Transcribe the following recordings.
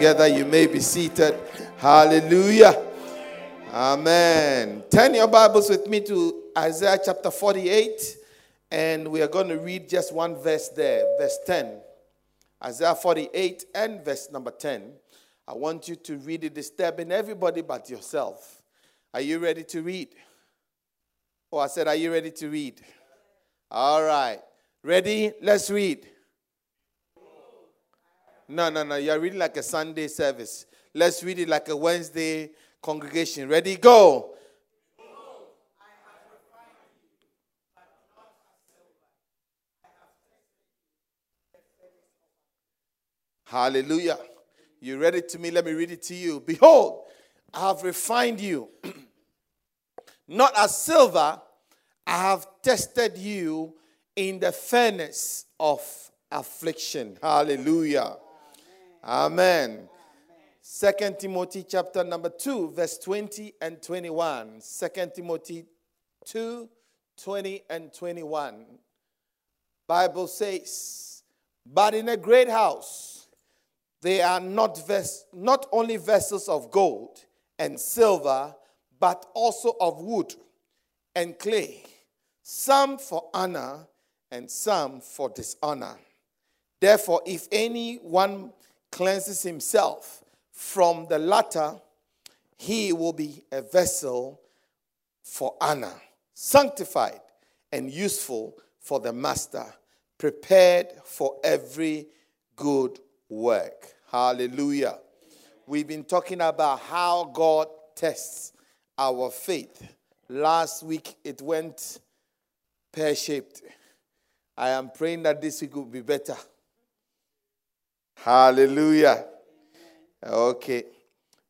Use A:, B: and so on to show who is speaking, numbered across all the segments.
A: together. You may be seated. Hallelujah. Amen. Turn your Bibles with me to Isaiah chapter 48, and we are going to read just one verse there, verse 10. Isaiah 48 and verse number 10. I want you to read it, disturbing everybody but yourself. Are you ready to read? Oh, I said, Are you ready to read? All right. Ready? Let's read. No, no, no. You're reading like a Sunday service. Let's read it like a Wednesday congregation. Ready? Go. Hallelujah. You read it to me? Let me read it to you. Behold, I have refined you. Not as silver, I have tested you in the furnace of affliction. Hallelujah. Amen. Second Timothy chapter number 2, verse 20 and 21. Second Timothy 2, 20 and 21. Bible says, but in a great house they are not, ves- not only vessels of gold and silver, but also of wood and clay, some for honor and some for dishonor. Therefore, if anyone cleanses himself from the latter, he will be a vessel for honor, sanctified and useful for the master, prepared for every good work. Hallelujah. We've been talking about how God tests our faith. Last week it went pear shaped. I am praying that this week will be better. Hallelujah. Okay.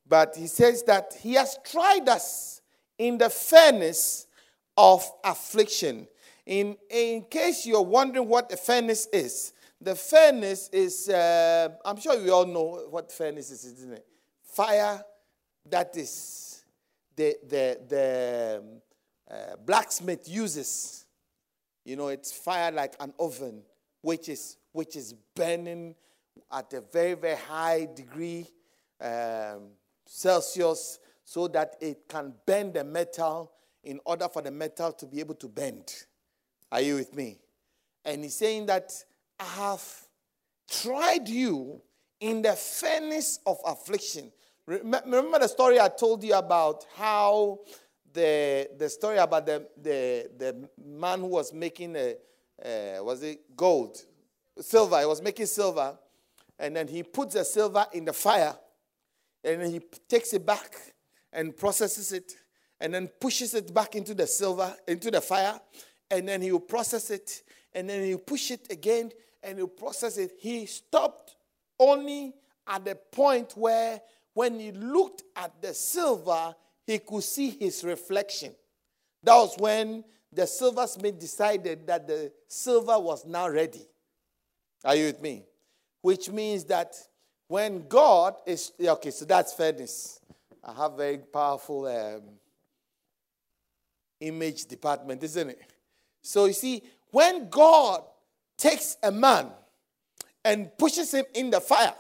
A: But he says that he has tried us in the furnace of affliction. In, in case you're wondering what the furnace is, the furnace is, uh, I'm sure we all know what furnace is, isn't it? Fire that is the, the, the um, uh, blacksmith uses. You know, it's fire like an oven, which is, which is burning at a very, very high degree um, Celsius so that it can bend the metal in order for the metal to be able to bend. Are you with me? And he's saying that I have tried you in the furnace of affliction. Remember the story I told you about how the, the story about the, the, the man who was making a, uh, was it gold, silver, he was making silver and then he puts the silver in the fire, and then he takes it back and processes it, and then pushes it back into the silver, into the fire, and then he will process it, and then he'll push it again, and he'll process it. He stopped only at the point where when he looked at the silver, he could see his reflection. That was when the silversmith decided that the silver was now ready. Are you with me? Which means that when God is okay, so that's fairness. I have a very powerful um, image department, isn't it? So you see, when God takes a man and pushes him in the fire,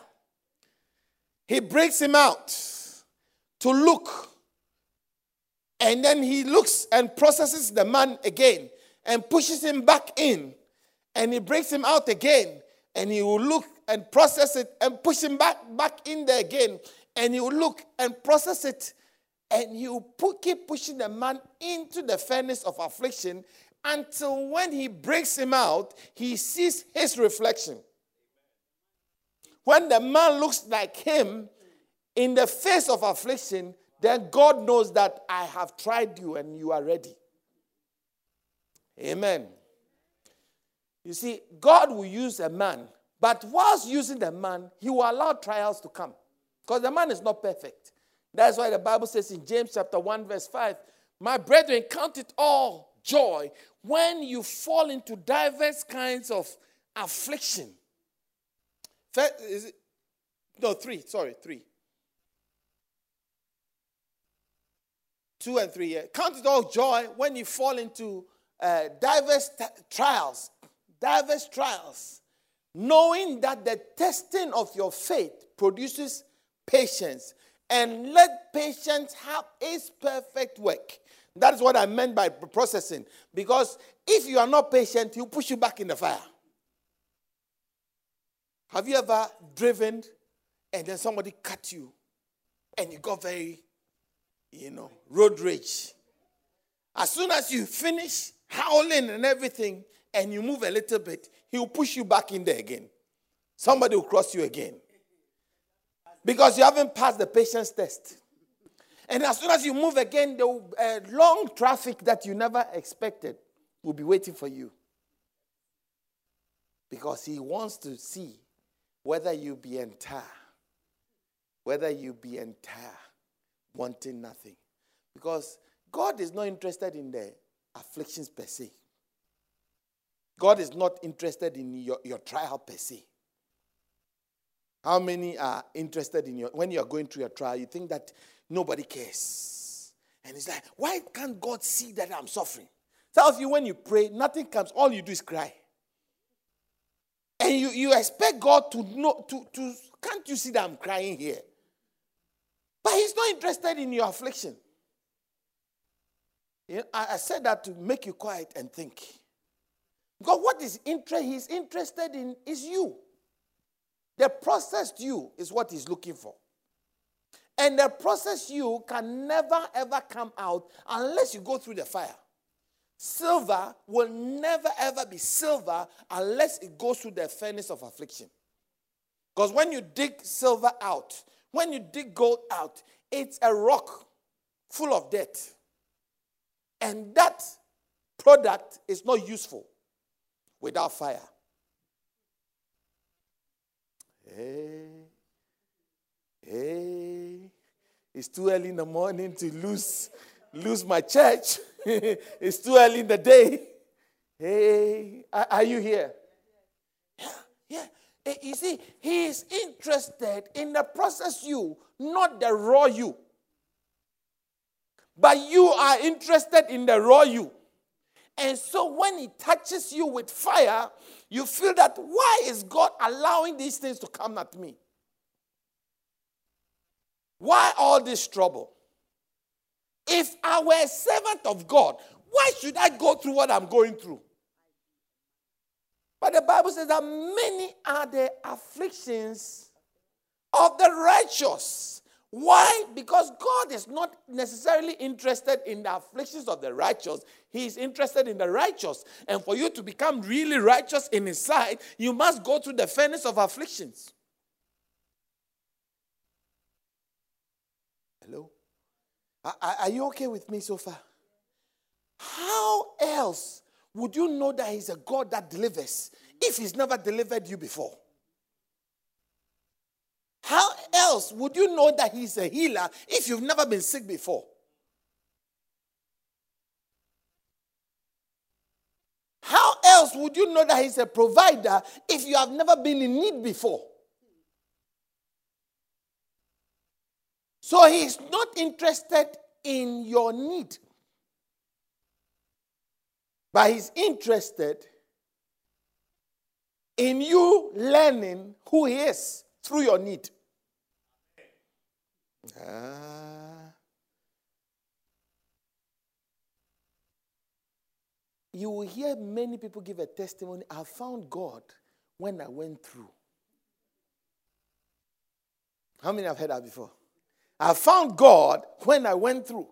A: he brings him out to look. And then he looks and processes the man again and pushes him back in. And he brings him out again. And he will look and process it and push him back, back in there again. And will look and process it. And put, keep pushing the man into the furnace of affliction until when he breaks him out, he sees his reflection. When the man looks like him in the face of affliction, then God knows that I have tried you and you are ready. Amen. You see, God will use a man but whilst using the man, he will allow trials to come. Because the man is not perfect. That's why the Bible says in James chapter 1, verse 5, My brethren, count it all joy when you fall into diverse kinds of affliction. First, is it? No, three. Sorry, three. Two and three. Yeah. Count it all joy when you fall into uh, diverse t- trials. Diverse trials knowing that the testing of your faith produces patience and let patience have its perfect work. That is what I meant by processing. Because if you are not patient, he'll push you back in the fire. Have you ever driven and then somebody cut you and you got very, you know, road rage? As soon as you finish howling and everything and you move a little bit, he'll push you back in there again. Somebody will cross you again. Because you haven't passed the patience test. And as soon as you move again, the uh, long traffic that you never expected will be waiting for you. Because he wants to see whether you be entire, whether you be entire, wanting nothing. Because God is not interested in the afflictions per se. God is not interested in your, your trial per se. How many are interested in your when you are going through your trial? You think that nobody cares. And it's like, why can't God see that I'm suffering? Some of you, when you pray, nothing comes. All you do is cry. And you, you expect God to know to, to can't you see that I'm crying here? But He's not interested in your affliction. You know, I, I said that to make you quiet and think. Because what is he's interested in is you. The processed you is what he's looking for. And the processed you can never ever come out unless you go through the fire. Silver will never ever be silver unless it goes through the furnace of affliction. Because when you dig silver out, when you dig gold out, it's a rock full of dirt. And that product is not useful without fire. Hey, hey, it's too early in the morning to lose, lose my church. it's too early in the day. Eh, hey, are you here? Yeah, yeah. Eh, you see, he is interested in the process you, not the raw you. But you are interested in the raw you. And so when he touches you with fire, you feel that why is God allowing these things to come at me? Why all this trouble? If I were a servant of God, why should I go through what I'm going through? But the Bible says that many are the afflictions of the righteous. Why? Because God is not necessarily interested in the afflictions of the righteous. He is interested in the righteous. And for you to become really righteous in His sight, you must go through the furnace of afflictions. Hello? Are, you okay with me so far? How else would you know that He's a God that delivers if He's never delivered you before? How else would you know that He's a healer if you've never been sick before? How else would you know that He's a provider if you have never been in need before? So He's not interested in your need, but He's interested in you learning who He is through your need. Ah. You will hear many people give a testimony. I found God when I went through. How many have heard that before? I found God when I went through.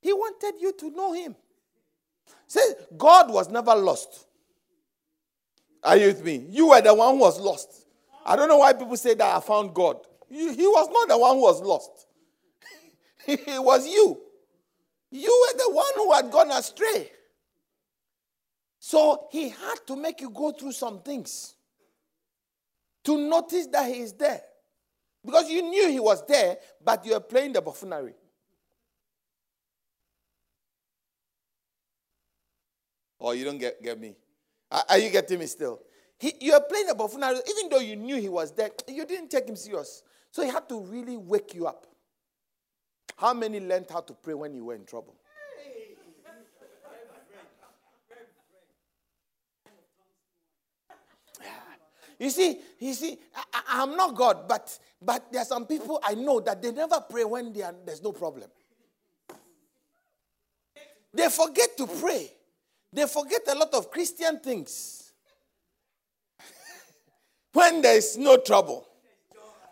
A: He wanted you to know Him. Say, God was never lost. Are you with me? You were the one who was lost. I don't know why people say that I found God. He, was not the one who was lost, it was you. You were the one who had gone astray. So he had to make you go through some things to notice that he is there. Because you knew he was there, but you were playing the buffoonery. Oh, you don't get, get me. Are, you getting me still? He, you are playing the buffoonery, even though you knew he was there, you didn't take him serious. So he had to really wake you up. How many learned how to pray when you were in trouble? You see, you see, I, am not God, but but there are some people I know that they never pray when are, there's no problem. They forget to pray. They forget a lot of Christian things. When there is no trouble.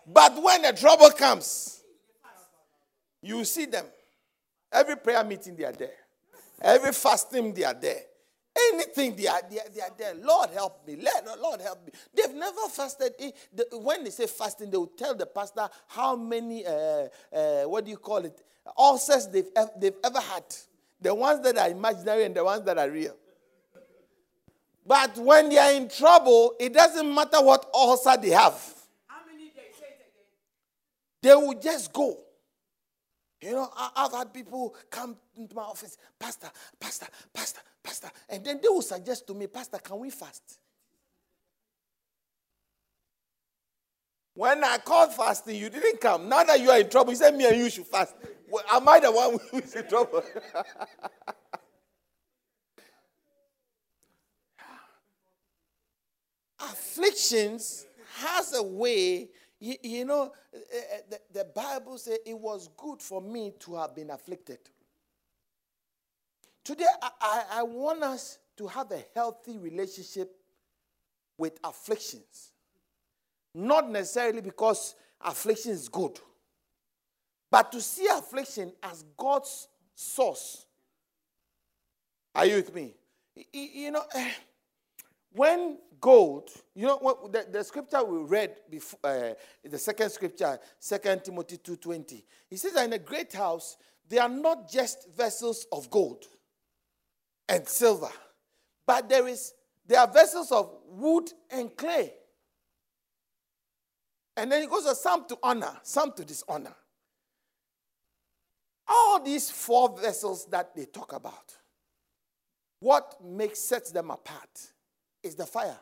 A: But when the trouble comes, you see them. Every prayer meeting, they are there. Every fasting, they are there. Anything they are, they are, they are there. Lord help me. Lord help me. They've never fasted. When they say fasting, they will tell the pastor how many, uh, uh, what do you call it, ulcers they've, they've ever had. The ones that are imaginary and the ones that are real. But when they are in trouble, it doesn't matter what ulcer they have. How many days? They will just go. You know, I've had people come into my office, Pastor, Pastor, Pastor, Pastor, and then they will suggest to me, Pastor, can we fast? When I called fasting, you didn't come. Now that you are in trouble, you said me and you should fast. Well, am I the one who is in trouble? Afflictions has a way you, you know, eh, eh, the, the Bible says it was good for me to have been afflicted. Today, I, I, I want us to have a healthy relationship with afflictions. Not necessarily because affliction is good, but to see affliction as God's source. Are you with me? You know, eh, when gold, you know what the, the scripture we read before uh, the second scripture, Second Timothy 2:20. He says in a great house, they are not just vessels of gold and silver, but there is there are vessels of wood and clay. And then he goes some to honor, some to dishonor. All these four vessels that they talk about, what makes sets them apart is the fire.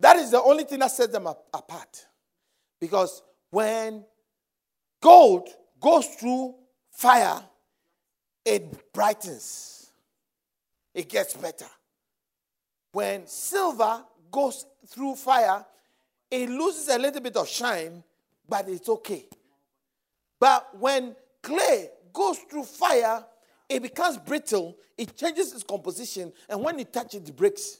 A: That is the only thing that sets them apart. Because when gold goes through fire, it brightens, it gets better. When silver goes through fire, it loses a little bit of shine, but it's okay. But when clay goes through fire, it becomes brittle, it changes its composition, and when you touch it, it breaks.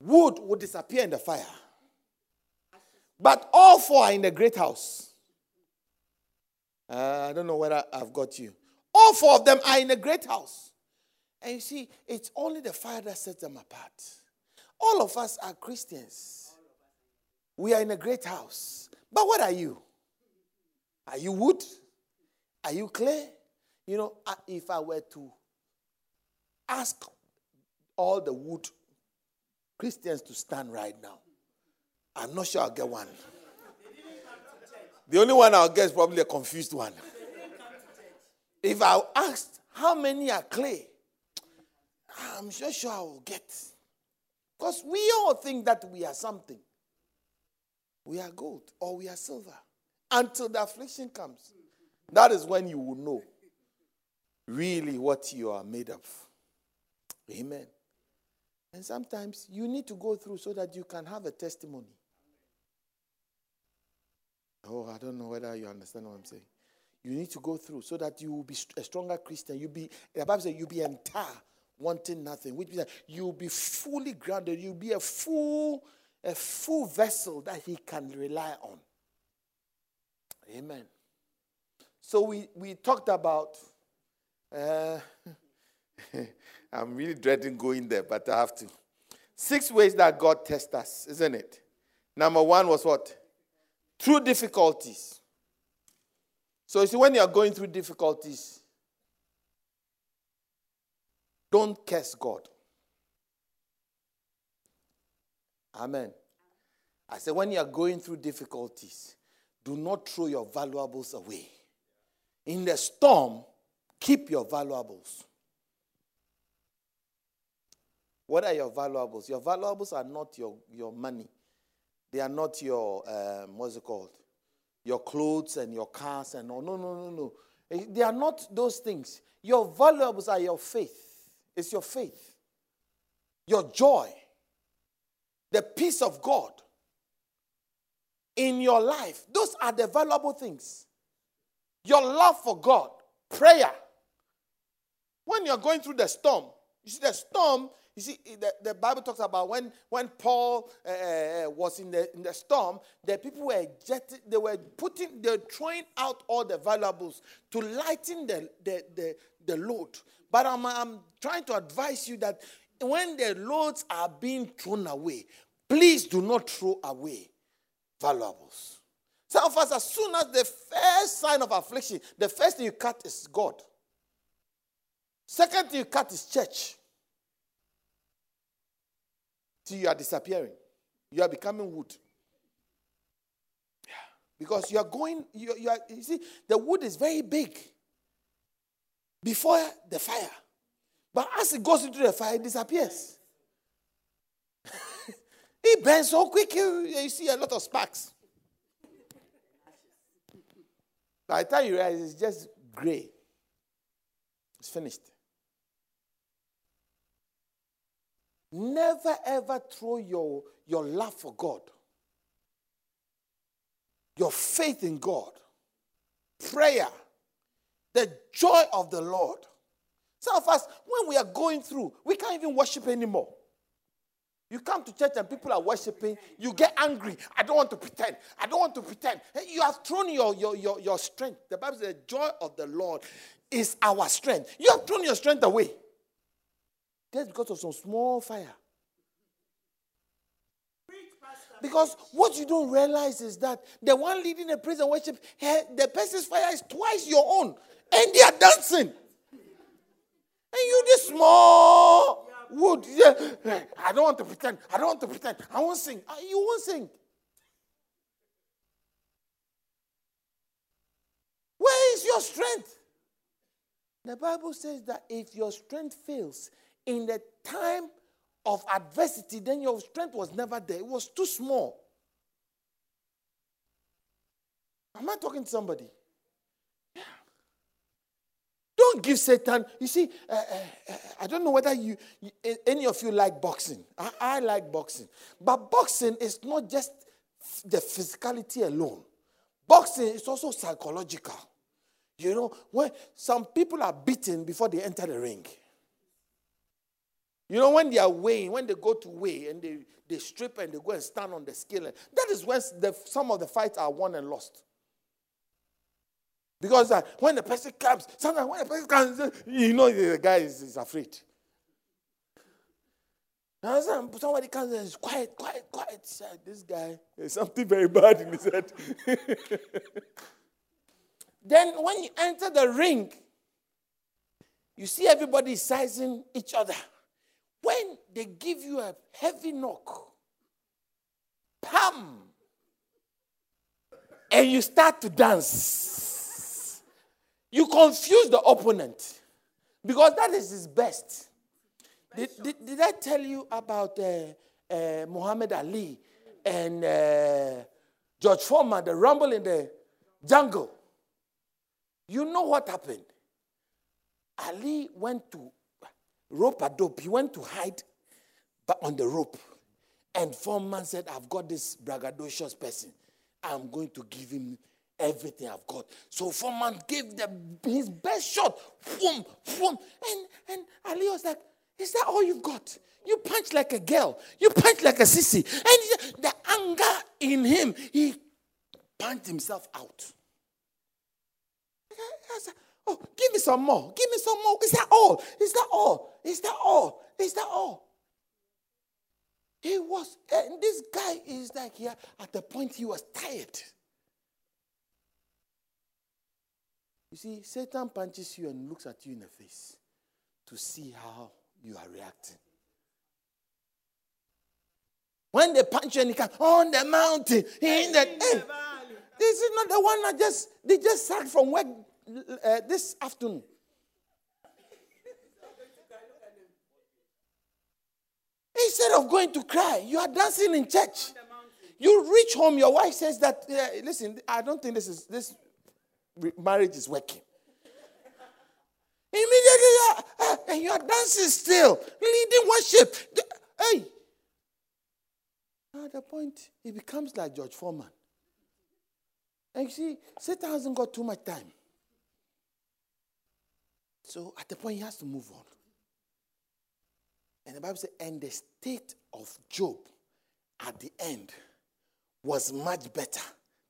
A: Wood would disappear in the fire. But all four are in the great house. Uh, I don't know whether I've got you. All four of them are in a great house. And you see, it's only the fire that sets them apart. All of us are Christians. We are in a great house. But what are you? Are you wood? Are you clay? You know, if I were to ask all the wood Christians to stand right now, I'm not sure I'll get one. The only one I'll get is probably a confused one. If I asked how many are clay, I'm sure sure I will get. Because we all think that we are something. We are gold or we are silver. Until the affliction comes. That is when you will know really what you are made of. Amen. And sometimes you need to go through so that you can have a testimony. Oh, I don't know whether you understand what I'm saying. You need to go through so that you will be a stronger Christian. You'll be the Bible says you'll be entire, wanting nothing, which means you'll be fully grounded. You'll be a full, a full vessel that he can rely on. Amen. So we, we talked about uh, I'm really dreading going there, but I have to. Six ways that God tests us, isn't it? Number one was what? Through difficulties. So you see, when you are going through difficulties, don't curse God. Amen. I said, when you are going through difficulties, do not throw your valuables away. In the storm, Keep your valuables. What are your valuables? Your valuables are not your, your money. They are not your, um, what's it called? Your clothes and your cars and all. No, no, no, no. Eh, they are not those things. Your valuables are your faith It's your faith, your joy, the peace of God in your life. Those are the valuable things. Your love for God, prayer. When you're going through the storm, you see, the storm you see, the, the Bible talks about when, when Paul uh, uh, was in the, in the storm, the people were jetting, they were putting, they were throwing out all the valuables to lighten the, the, the, the load. But I'm, I'm trying to advise you that when the loads are being thrown away, please do not throw away valuables. Some of us, as soon as the first sign of affliction, the first thing you cut is God. Second thing you cut is church till you are disappearing. You are becoming wood. Yeah. Because you are going, you, you, are, you see, the wood is very big before the fire. But as it goes into the fire, it disappears. it burns so quick, you, you see a lot of sparks. By the time you realize it's just gray, it's finished. Never ever throw your, your love for God, your faith in God, prayer, the joy of the Lord. Some of us, when we are going through, we can't even worship anymore. You come to church and people are worshiping, you get angry. I don't want to pretend. I don't want to pretend. You have thrown your, your, your, your strength. The Bible says the joy of the Lord is our strength. You have thrown your strength away. Just because of some small fire. Because what you don't realize is that the one leading the praise and worship, the person's fire is twice your own, and they are dancing. And you, this small wood, yeah, I don't want to pretend. I don't want to pretend. I won't sing. Uh, you won't sing. Where is your strength? The Bible says that if your strength fails, in the time of adversity, then your strength was never there. It was too small. Am I talking to somebody? Don't give Satan. You see, uh, uh, uh, I don't know whether you, you, any of you like boxing. I, I like boxing, but boxing is not just the physicality alone. Boxing is also psychological. You know, when some people are beaten before they enter the ring. You know, when they are weighing, when they go to weigh and they, they strip and they go and stand on the scale, that is when the, some of the fights are won and lost. Because uh, when the person comes, sometimes when the person comes, you know the guy is, is afraid. Now, somebody comes and is quiet, quiet, quiet. This guy, there's something very bad in his head. then when you enter the ring, you see everybody sizing each other. When they give you a heavy knock, pam, and you start to dance, you confuse the opponent because that is his best. Did, did, did I tell you about uh, uh, Muhammad Ali and uh, George Foreman, the rumble in the jungle? You know what happened? Ali went to rope a dope. He went to hide but on the rope. And Foreman said, I've got this braggadocious person. I'm going to give him everything I've got. So Foreman gave the, his best shot. Boom, boom. And, and Ali was like, Is that all you've got? You punch like a girl. You punch like a sissy. And the anger in him, he punched himself out. Said, Oh, give me some more. Give me some more. Is that all? Is that all? Is that all? Is that all? He was, and this guy is like here at the point he was tired. You see, Satan punches you and looks at you in the face to see how you are reacting. When they punch you and he comes on the mountain, in the hey, this is not the one that just they just sacked from work uh, this afternoon. Instead of going to cry, you are dancing in church. You reach home, your wife says that, listen, I don't think this is this marriage is working. Immediately, uh, and you are dancing still, leading worship. Hey, at the point, it becomes like George Foreman. And you see, Satan hasn't got too much time. So at the point, he has to move on. And the Bible says, and the state of Job at the end was much better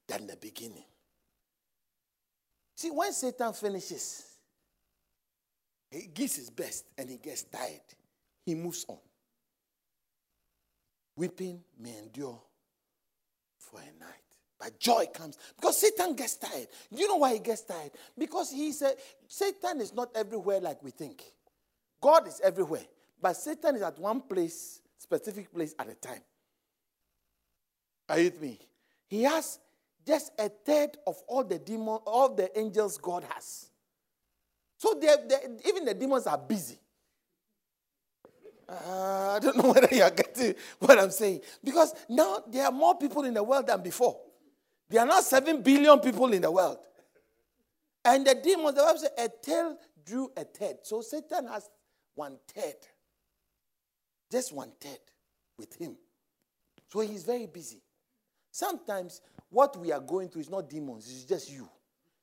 A: than the beginning. See, when Satan finishes, he gives his best and he gets tired. He moves on. Weeping may endure for a night, but joy comes because Satan gets tired. You know why he gets tired? Because he said Satan is not everywhere like we think. God is everywhere, but Satan is at one place, specific place at a time. Are you with me? He has just a third of all the demon, all the angels God has. So they're, they're, even the demons are busy. Uh, I don't know whether you are getting what I'm saying. Because now there are more people in the world than before. There are now 7 billion people in the world. And the demons, the Bible says, a tail drew a third. So Satan has one third. Just one third with him. So he's very busy. Sometimes what we are going through is not demons, it's just you.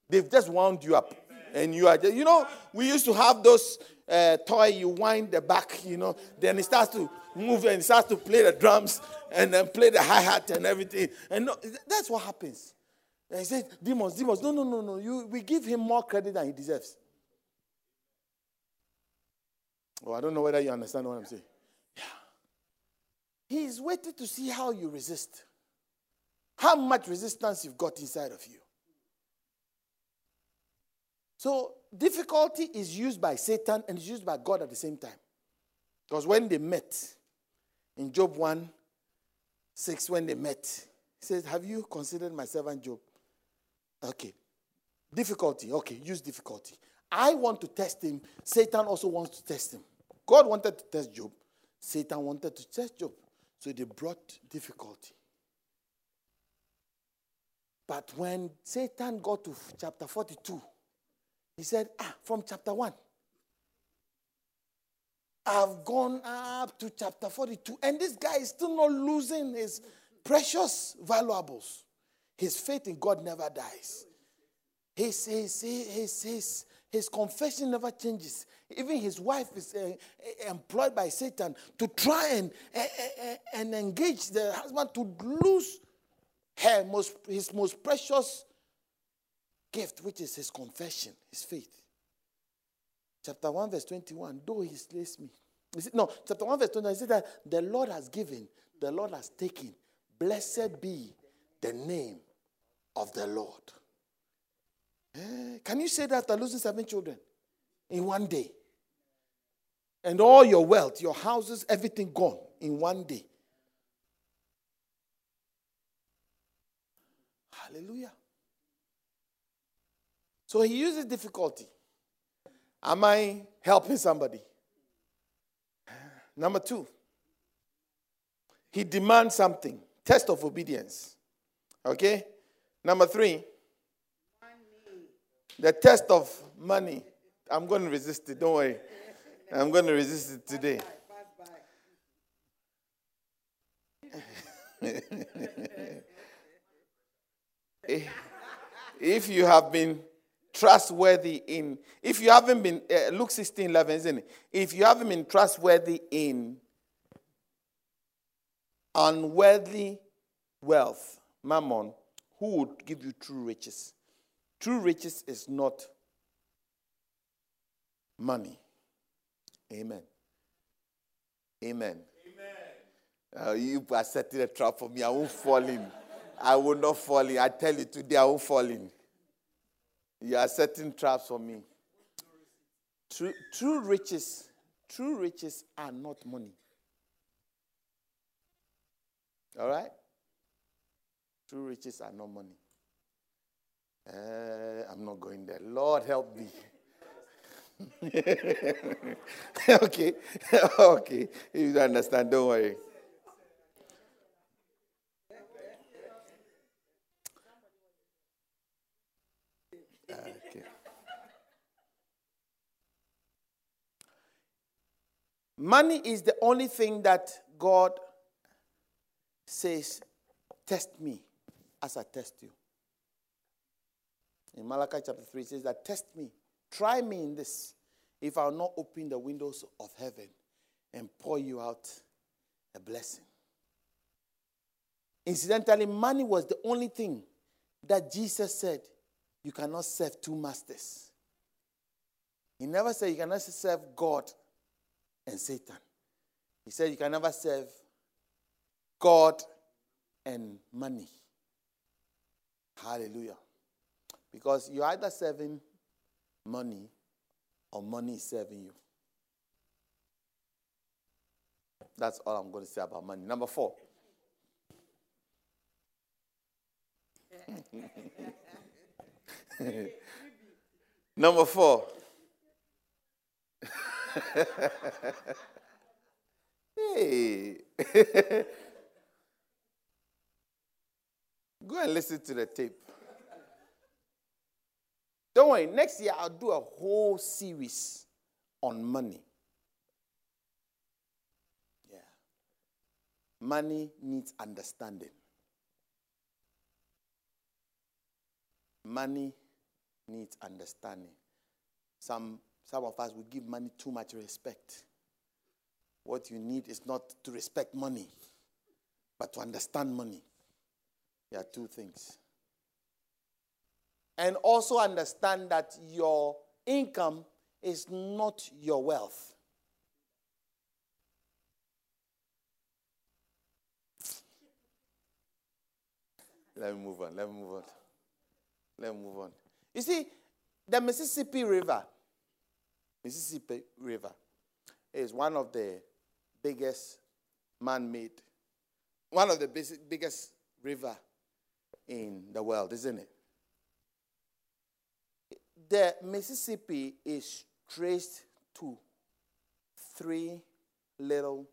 A: They've just wound you up. And you are just, you know, we used to have those uh, toy, you wind the back, you know, then it starts to move and it starts to play the drums and then play the hi hat and everything. And no, that's what happens. And he said, demons, demons. No, no, no, no. You, we give him more credit than he deserves. Oh, I don't know whether you understand what I'm saying. He's waiting to see how you resist. How much resistance you've got inside of you. So, difficulty is used by Satan and is used by God at the same time. Because when they met, in Job 1 6, when they met, he says, Have you considered my servant Job? Okay. Difficulty. Okay, use difficulty. I want to test him. Satan also wants to test him. God wanted to test Job. Satan wanted to test Job. So they brought difficulty. But when Satan got to chapter 42, he said, Ah, from chapter 1. I've gone up to chapter 42, and this guy is still not losing his precious valuables. His faith in God never dies. His, his, his, his, his confession never changes. Even his wife is uh, employed by Satan to try and, uh, uh, and engage the husband to lose her most, his most precious gift, which is his confession, his faith. Chapter 1, verse 21, though he slays me. It, no, chapter 1, verse 21, he said that the Lord has given, the Lord has taken. Blessed be the name of the Lord. Can you say that after losing seven children in one day? And all your wealth, your houses, everything gone in one day. Hallelujah. So he uses difficulty. Am I helping somebody? Number two, he demands something. Test of obedience. Okay? Number three, the test of money. I'm going to resist it. Don't worry. I'm going to resist it today. if you have been trustworthy in, if you haven't been, uh, Luke 16 11, isn't it? If you haven't been trustworthy in unworthy wealth, mammon, who would give you true riches? True riches is not money. Amen. Amen. Amen. Uh, you are setting a trap for me. I won't fall in. I will not fall in. I tell you today, I won't fall in. You are setting traps for me. True, true riches, true riches are not money. All right? True riches are not money. Uh, I'm not going there. Lord, help me. okay, okay. You understand, don't worry. Money is the only thing that God says, Test me as I test you. In Malachi chapter 3, it says that test me, try me in this, if I'll not open the windows of heaven and pour you out a blessing. Incidentally, money was the only thing that Jesus said you cannot serve two masters. He never said you cannot serve God and Satan. He said you can never serve God and money. Hallelujah. Because you're either serving money or money is serving you. That's all I'm going to say about money. Number four. Number four. hey. Go and listen to the tape. Don't worry, next year I'll do a whole series on money. Yeah. Money needs understanding. Money needs understanding. Some, some of us will give money too much respect. What you need is not to respect money, but to understand money. There are two things. And also understand that your income is not your wealth. Let me move on. Let me move on. Let me move on. You see, the Mississippi River, Mississippi River, is one of the biggest man-made, one of the biggest river in the world, isn't it? The Mississippi is traced to three little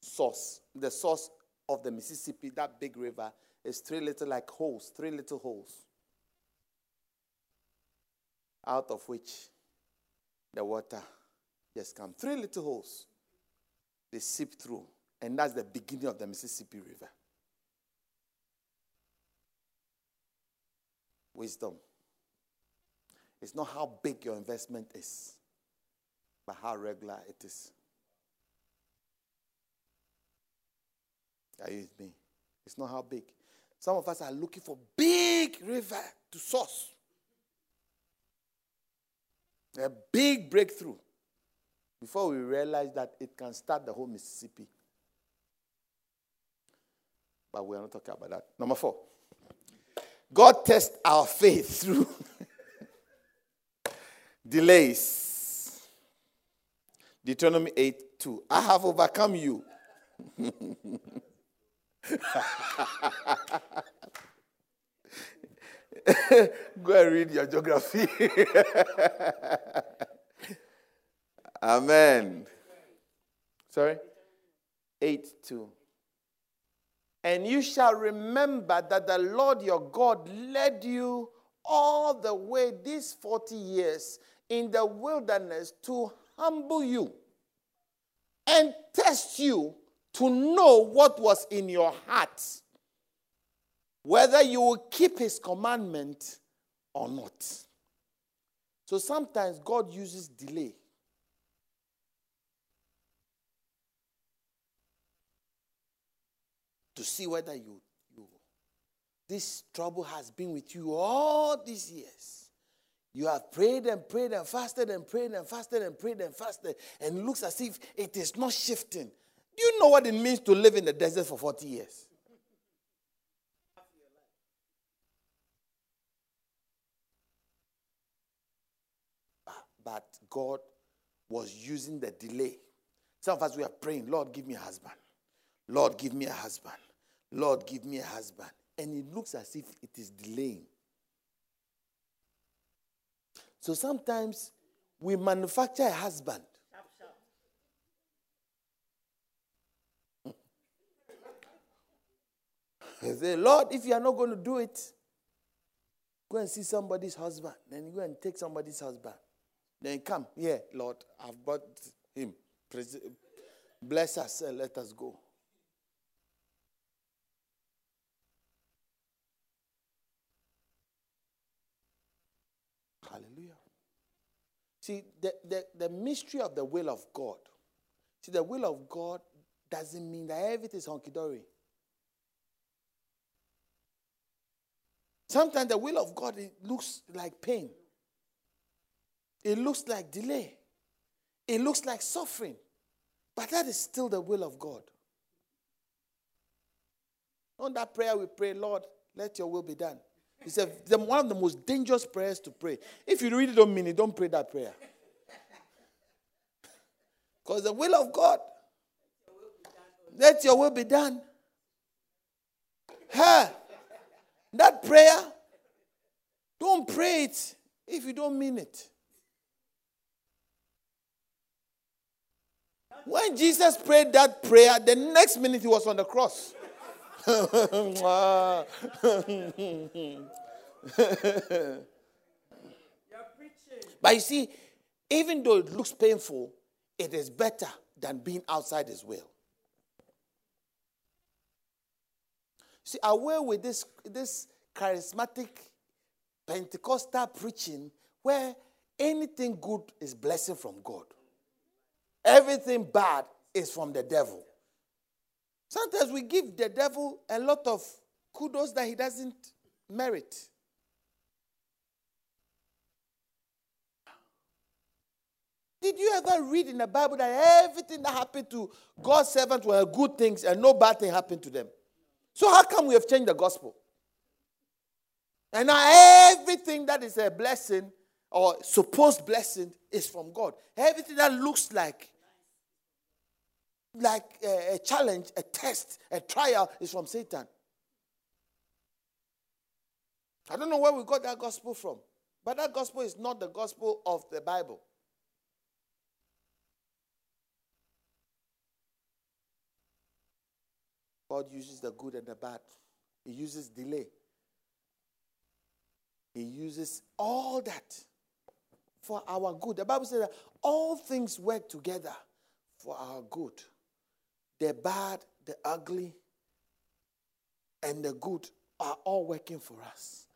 A: source. The source of the Mississippi, that big river, is three little like holes, three little holes, out of which the water just comes. Three little holes. They seep through, and that's the beginning of the Mississippi River. Wisdom. It's not how big your investment is, but how regular it is. Are you with me? It's not how big. Some of us are looking for big river to source. A big breakthrough before we realize that it can start the whole Mississippi. But we are not talking about that. Number four. God tests our faith through delays. Deuteronomy 8 2. I have overcome you. Go and read your geography. Amen. Sorry? 8 2. And you shall remember that the Lord your God led you all the way these 40 years in the wilderness to humble you and test you to know what was in your heart, whether you will keep his commandment or not. So sometimes God uses delay to see whether you, this trouble has been with you all these years. You have prayed and prayed and fasted and prayed and fasted and prayed and fasted, and it looks as if it is not shifting. Do you know what it means to live in the desert for 40 years? But God was using the delay. Some of us we are praying, Lord, give me a husband. Lord, give me a husband. Lord, give me a husband. And it looks as if it is delaying. So sometimes we manufacture a husband. say, Lord, if you are not going to do it, go and see somebody's husband. Then go and take somebody's husband. Then come, yeah, Lord, I've brought him. bless us and let us go. Hallelujah. See, the, the, the mystery of the will of God. See, the will of God doesn't mean that everything is hunky dory. Sometimes the will of God it looks like pain. It looks like delay. It looks like suffering. But that is still the will of God. On that prayer we pray, Lord, let your will be done. It's a, one of the most dangerous prayers to pray. If you really don't mean it, don't pray that prayer. Because the will of God, let your will be done. Huh? That prayer, don't pray it if you don't mean it. When Jesus prayed that prayer, the next minute he was on the cross. but you see, even though it looks painful, it is better than being outside his will. See, away with this, this charismatic Pentecostal preaching where anything good is blessing from God. Everything bad is from the devil. Sometimes we give the devil a lot of kudos that he doesn't merit. Did you ever read in the Bible that everything that happened to God's servants were good things and no bad thing happened to them? So, how come we have changed the gospel? And now everything that is a blessing or supposed blessing is from God. Everything that looks like like a, a challenge, a test, a trial is from Satan. I don't know where we got that gospel from, but that gospel is not the gospel of the Bible. God uses the good and the bad. He uses delay. He uses all that for our good. The Bible says that all things work together for our good. The bad, the ugly, and the good are all working for us.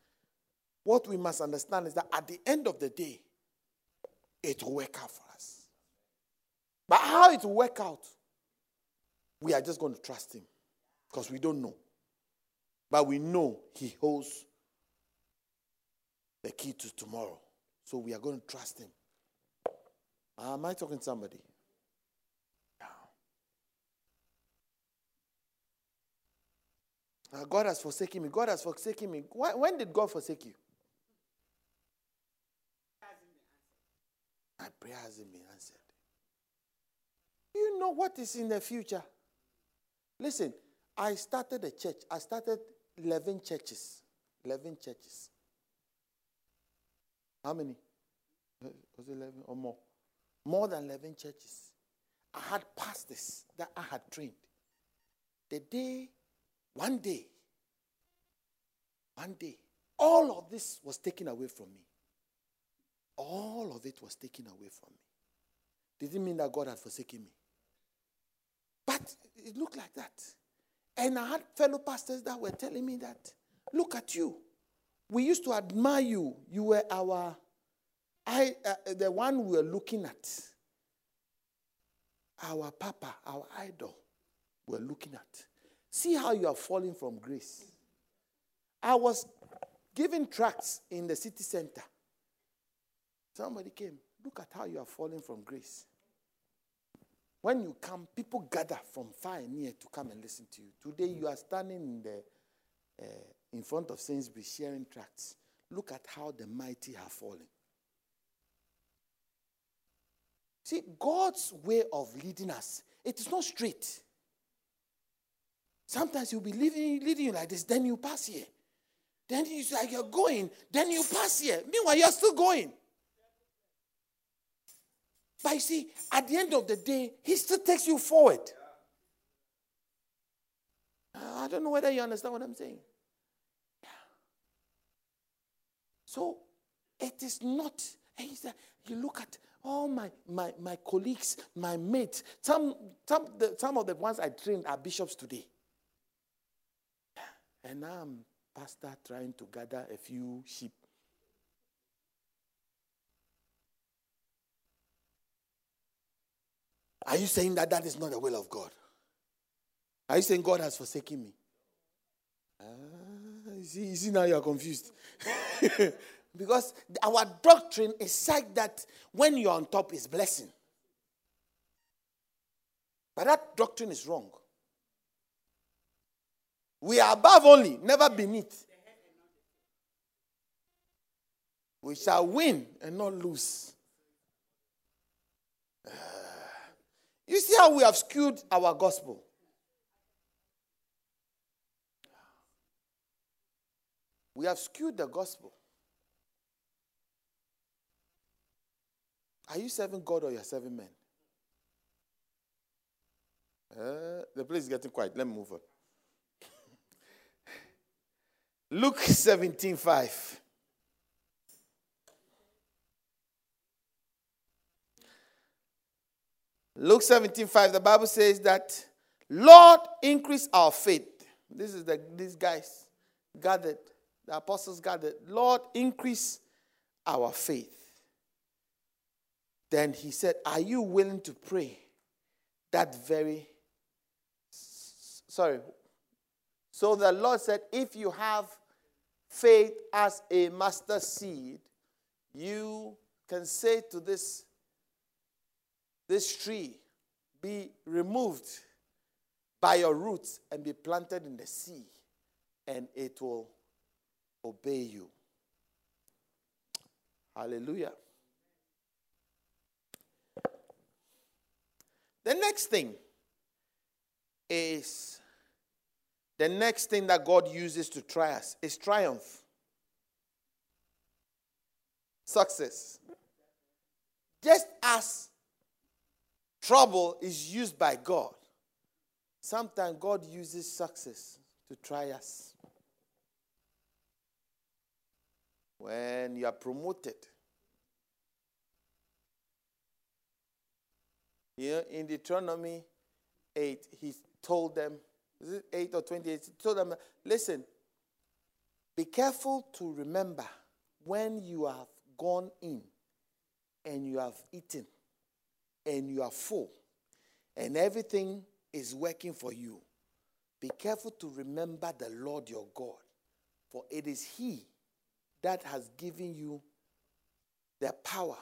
A: What we must understand is that at the end of the day, it will work out for us. But how it will work out, we are just going to trust Him because we don't know. But we know He holds the key to tomorrow. So we are going to trust Him. Am I talking to somebody? Uh, God has forsaken me. God has forsaken me. When did God forsake you? My prayer hasn't been answered. You know what is in the future? Listen, I started a church. I started 11 churches. 11 churches. How many? Was it 11 or more? More than 11 churches. I had pastors that I had trained. The day one day, one day, all of this was taken away from me. All of it was taken away from me. Didn't mean that God had forsaken me. But it looked like that. And I had fellow pastors that were telling me that, look at you. We used to admire you. You were our, I, uh, the one we were looking at. Our papa, our idol, we were looking at. See how you are falling from grace. I was giving tracts in the city center. Somebody came. Look at how you are falling from grace. When you come, people gather from far and near to come and listen to you. Today, you are standing in, the, uh, in front of Sainsbury sharing tracts. Look at how the mighty have fallen. See, God's way of leading us, it is not straight. Sometimes you'll be leading, leading you like this, then you pass here. Then it's like you're going, then you pass here. Meanwhile, you're still going. But you see, at the end of the day, he still takes you forward. Uh, I don't know whether you understand what I'm saying. So it is not, You look at all my, my, my colleagues, my mates, some, some, the, some of the ones I trained are bishops today. And now I'm pastor trying to gather a few sheep. Are you saying that that is not the will of God? Are you saying God has forsaken me? Ah, you, see, you see, now you are confused. because our doctrine is such that when you're on top is blessing. But that doctrine is wrong. We are above only, never beneath. We shall win and not lose. You see how we have skewed our gospel? We have skewed the gospel. Are you serving God or you're serving men? Uh, the place is getting quiet. Let me move on. Luke 17 5. Luke 17 5, the Bible says that, Lord, increase our faith. This is the these guys gathered, the apostles gathered. Lord, increase our faith. Then he said, Are you willing to pray that very sorry. So the Lord said, If you have faith as a mustard seed, you can say to this this tree be removed by your roots and be planted in the sea, and it will obey you. Hallelujah. The next thing is the next thing that God uses to try us is triumph, success. Just as trouble is used by God. Sometimes God uses success to try us. When you are promoted, you know, in Deuteronomy 8, he told them, is it 8 or 28? He told them, listen, be careful to remember when you have gone in and you have eaten and you are full and everything is working for you, be careful to remember the Lord your God, for it is He that has given you the power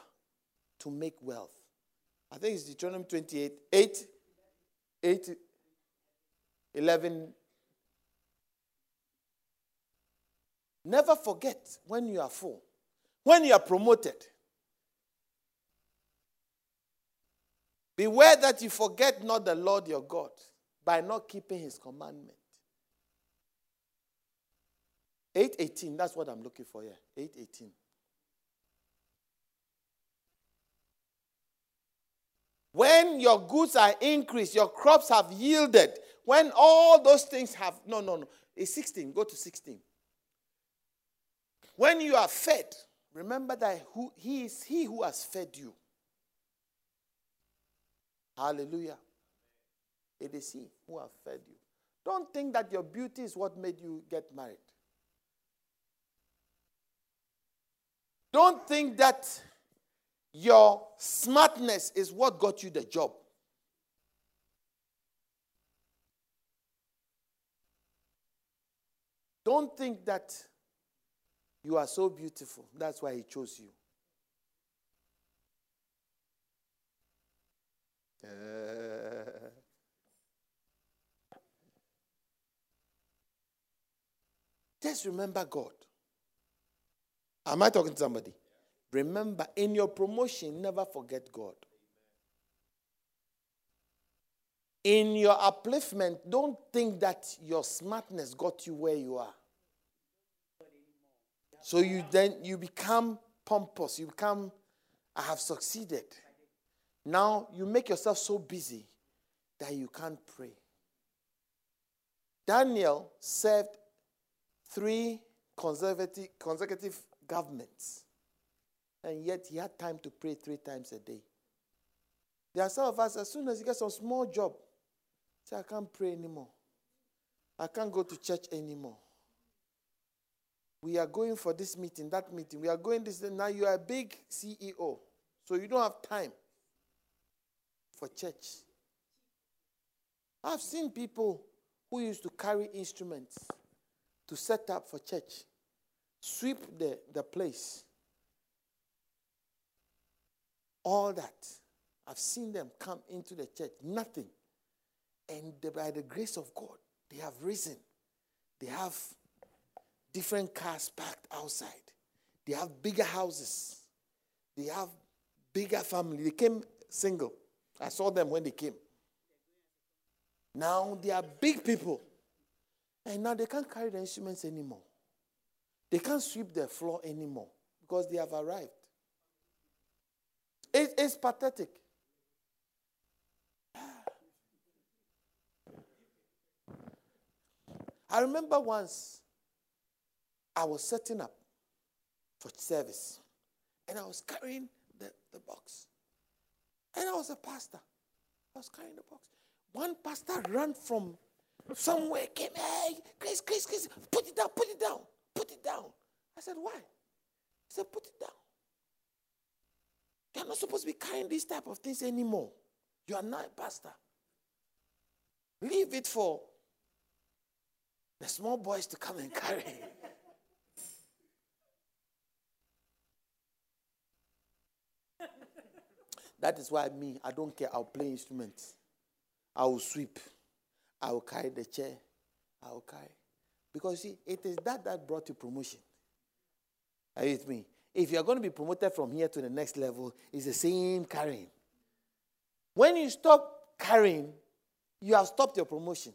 A: to make wealth. I think it's Deuteronomy 28, 8, 8, 11. Never forget when you are full, when you are promoted, Beware that you forget not the Lord your God by not keeping his commandment. 818, that's what I'm looking for here. 818. When your goods are increased, your crops have yielded, when all those things have no, no, no. It's 16. Go to 16. When you are fed, remember that who, he is he who has fed you. Hallelujah. It is He who has fed you. Don't think that your beauty is what made you get married. Don't think that your smartness is what got you the job. Don't think that you are so beautiful. That's why he chose you. Uh, just remember God. Am I talking to somebody? Remember, in your promotion, never forget God. In your upliftment, don't think that your smartness got you where you are. So you then you become pompous. You become, I have succeeded. Now you make yourself so busy that you can't pray. Daniel served three conservative, consecutive governments. and yet he had time to pray three times a day. There are some of us, as soon as you get some small job, say, I can't pray anymore. I can't go to church anymore. We are going for this meeting, that meeting. We are going this. Now you are a big CEO, so you don't have time for church. I've seen people who used to carry instruments to set up for church, sweep the, the place. All that. I've seen them come into the church, nothing. And by the grace of God, they have risen. They have different cars parked outside. They have bigger houses. They have bigger family. They came single. I saw them when they came. Now they are big people. And now they can't carry the instruments anymore. They can't sweep the floor anymore because they have arrived. It, it's pathetic. I remember once I was setting up for service and I was carrying the, the box. And I was a pastor. I was carrying the box. One pastor ran from somewhere, came, hey, Chris, Chris, Chris, put it down, put it down, put it down. I said, why? He said, put it down. You're not supposed to be carrying these type of things anymore. You are not a pastor. Leave it for the small boys to come and carry. that is why me, I don't care. I'll play instruments. I will sweep. I will carry the chair. I will carry. Because see, it is that that brought you promotion. Are you with me? If you are going to be promoted from here to the next level, it's the same carrying. When you stop carrying, you have stopped your promotion.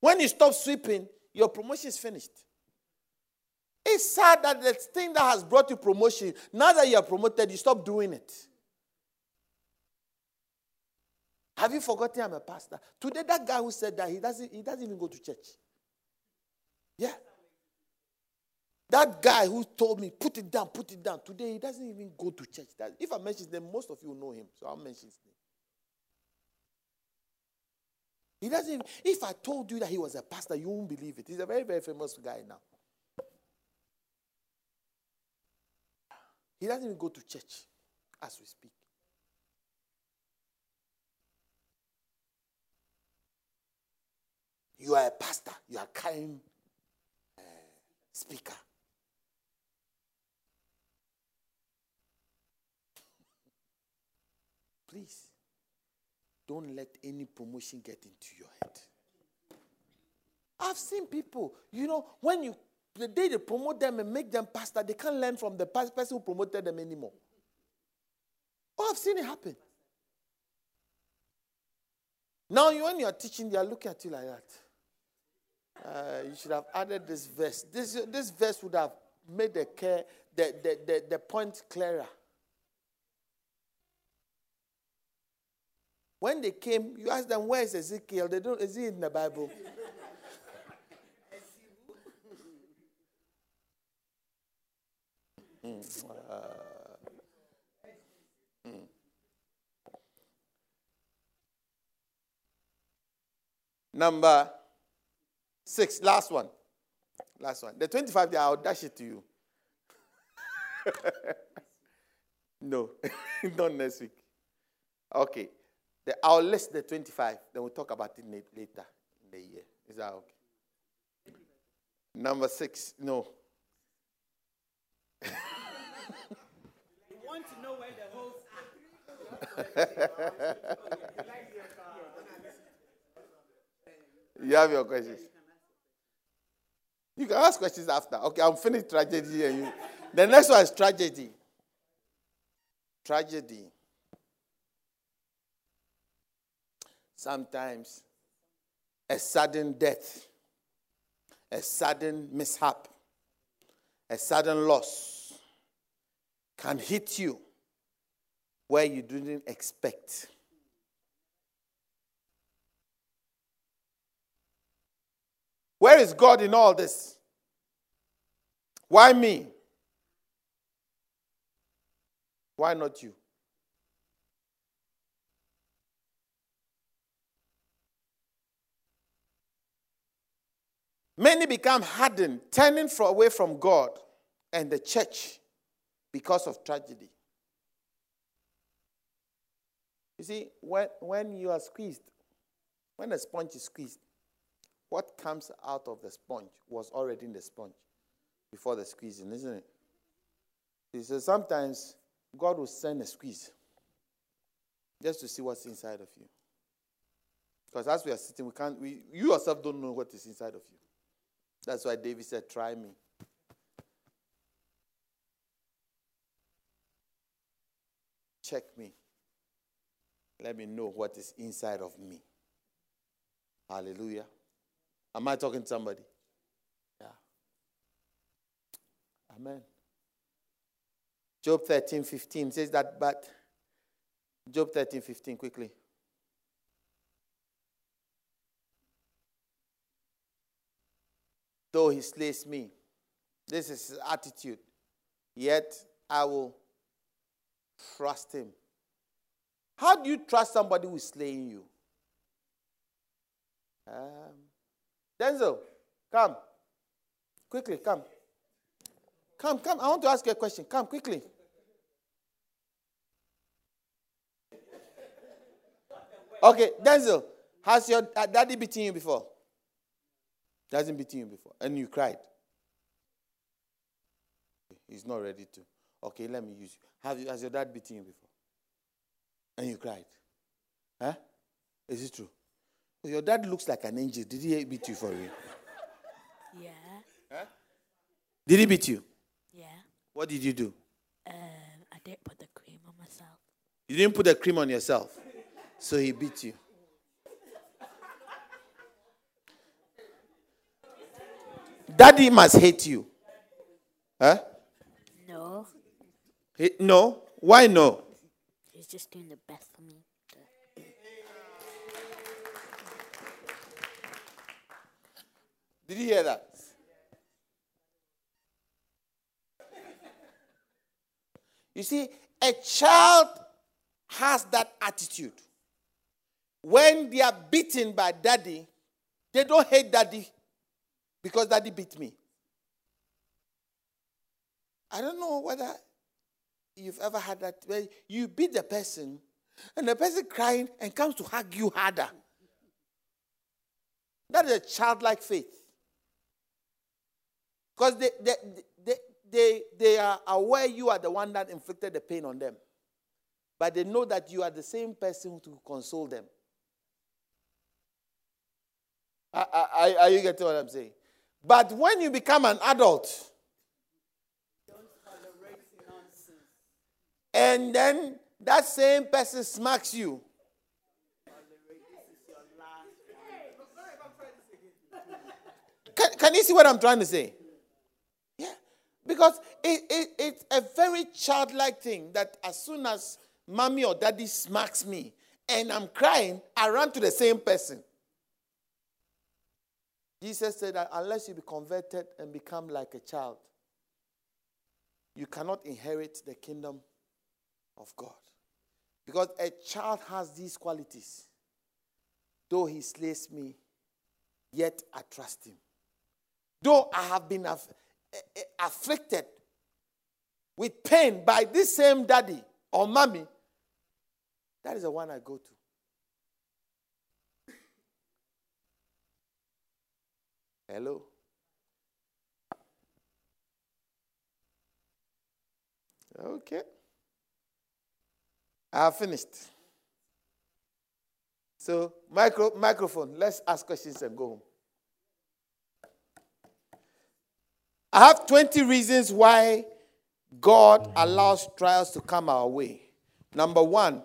A: When you stop sweeping, your promotion is finished. It's sad that the thing that has brought you promotion, now that you are promoted, you stop doing it. Have you forgotten I'm a pastor? Today, that guy who said that, he doesn't, he doesn't even go to church. Yeah. That guy who told me, put it down, put it down. Today, he doesn't even go to church. That, if I mention his name, most of you know him. So I'll mention his name. He doesn't if I told you that he was a pastor, you won't believe it. He's a very, very famous guy now. He doesn't even go to church as we speak. You are a pastor, you are a uh, speaker. Please, don't let any promotion get into your head. I've seen people, you know, when you the day they promote them and make them pastor, they can't learn from the person who promoted them anymore. Oh, I've seen it happen. Now, when you are teaching, they are looking at you like that. Uh, you should have added this verse. This, this verse would have made the, care, the, the, the, the point clearer. When they came, you ask them, Where is Ezekiel? They don't, is he in the Bible? mm. Uh, mm. Number Six, last one. Last one. The 25 day, I'll dash it to you. no, not next week. Okay. The, I'll list the 25, then we'll talk about it later in the year. Is that okay? Number six, no.
B: you want to know where the holes are.
A: You have your questions. You can ask questions after. Okay, I'm finished tragedy. And you, the next one is tragedy. Tragedy. Sometimes a sudden death, a sudden mishap, a sudden loss can hit you where you didn't expect. Where is God in all this? Why me? Why not you? Many become hardened, turning away from God and the church because of tragedy. You see, when, when you are squeezed, when a sponge is squeezed, what comes out of the sponge was already in the sponge before the squeezing, isn't it? He says sometimes God will send a squeeze just to see what's inside of you. Because as we are sitting, we can't, we, you yourself don't know what is inside of you. That's why David said, Try me. Check me. Let me know what is inside of me. Hallelujah. Am I talking to somebody? Yeah. Amen. Job 13, 15 says that, but Job 13, 15, quickly. Though he slays me, this is his attitude, yet I will trust him. How do you trust somebody who is slaying you? Um, Denzel, come. Quickly, come. Come, come. I want to ask you a question. Come quickly. Okay, Denzel, has your daddy beaten you before? Hasn't beaten you before, and you cried. He's not ready to. Okay, let me use you. Have you, has your dad beaten you before? And you cried. Huh? Is it true? Your dad looks like an angel. Did he beat you for real?
C: Yeah.
A: Huh? Did he beat you?
C: Yeah.
A: What did you do?
C: Um, I didn't put the cream on myself.
A: You didn't put the cream on yourself. So he beat you. Daddy must hate you. Huh?
C: No.
A: He- no? Why no?
C: He's just doing the best for me.
A: Did you hear that? You see, a child has that attitude. When they are beaten by daddy, they don't hate daddy because daddy beat me. I don't know whether you've ever had that where you beat the person and the person crying and comes to hug you harder. That is a childlike faith. Because they, they, they, they, they are aware you are the one that inflicted the pain on them. But they know that you are the same person to console them. Are, are, are you getting what I'm saying? But when you become an adult, and then that same person smacks you, can, can you see what I'm trying to say? Yeah. Because it, it, it's a very childlike thing that as soon as mommy or daddy smacks me and I'm crying, I run to the same person. Jesus said that unless you be converted and become like a child, you cannot inherit the kingdom of God. Because a child has these qualities. Though he slays me, yet I trust him. Though I have been aff- eh, eh, afflicted with pain by this same daddy or mommy, that is the one I go to. Hello? Okay. I have finished. So, micro, microphone, let's ask questions and go home. I have 20 reasons why God allows trials to come our way. Number one,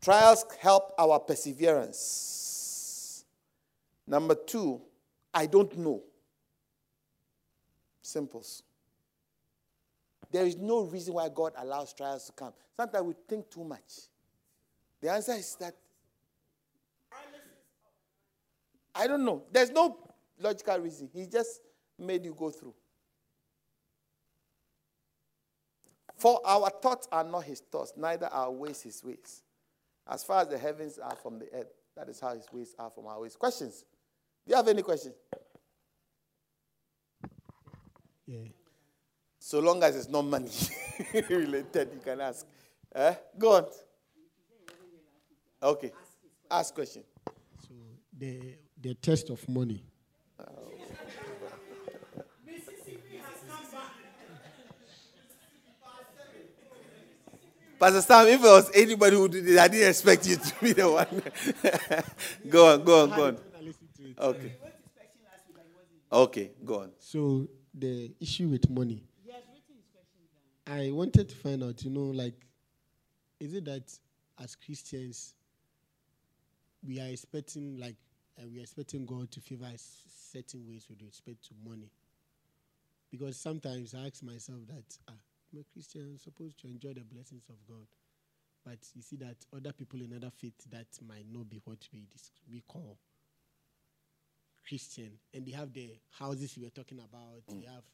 A: trials help our perseverance. Number two, I don't know. Simples. There is no reason why God allows trials to come. Sometimes we think too much. The answer is that I don't know. There's no logical reason. He just made you go through. For our thoughts are not his thoughts, neither are ways his ways. As far as the heavens are from the earth, that is how his ways are from our ways. Questions? Do you have any questions?
D: Yeah.
A: So long as it's not money related, you can ask. Eh? Go on. Okay. Ask question.
D: So the the test of money.
A: Pastor Sam, if it was anybody who did it, I didn't expect you to be the one. go on, go on, go on. Okay. Okay, go on.
D: So the issue with money. I wanted to find out, you know, like, is it that as Christians we are expecting like uh, we are expecting God to favor us certain ways with respect to money? Because sometimes I ask myself that ah, I'm a Christian, I'm supposed to enjoy the blessings of God. But you see that other people in other faiths that might not be what we dis- we call Christian, and they have the houses we were talking about. They mm. have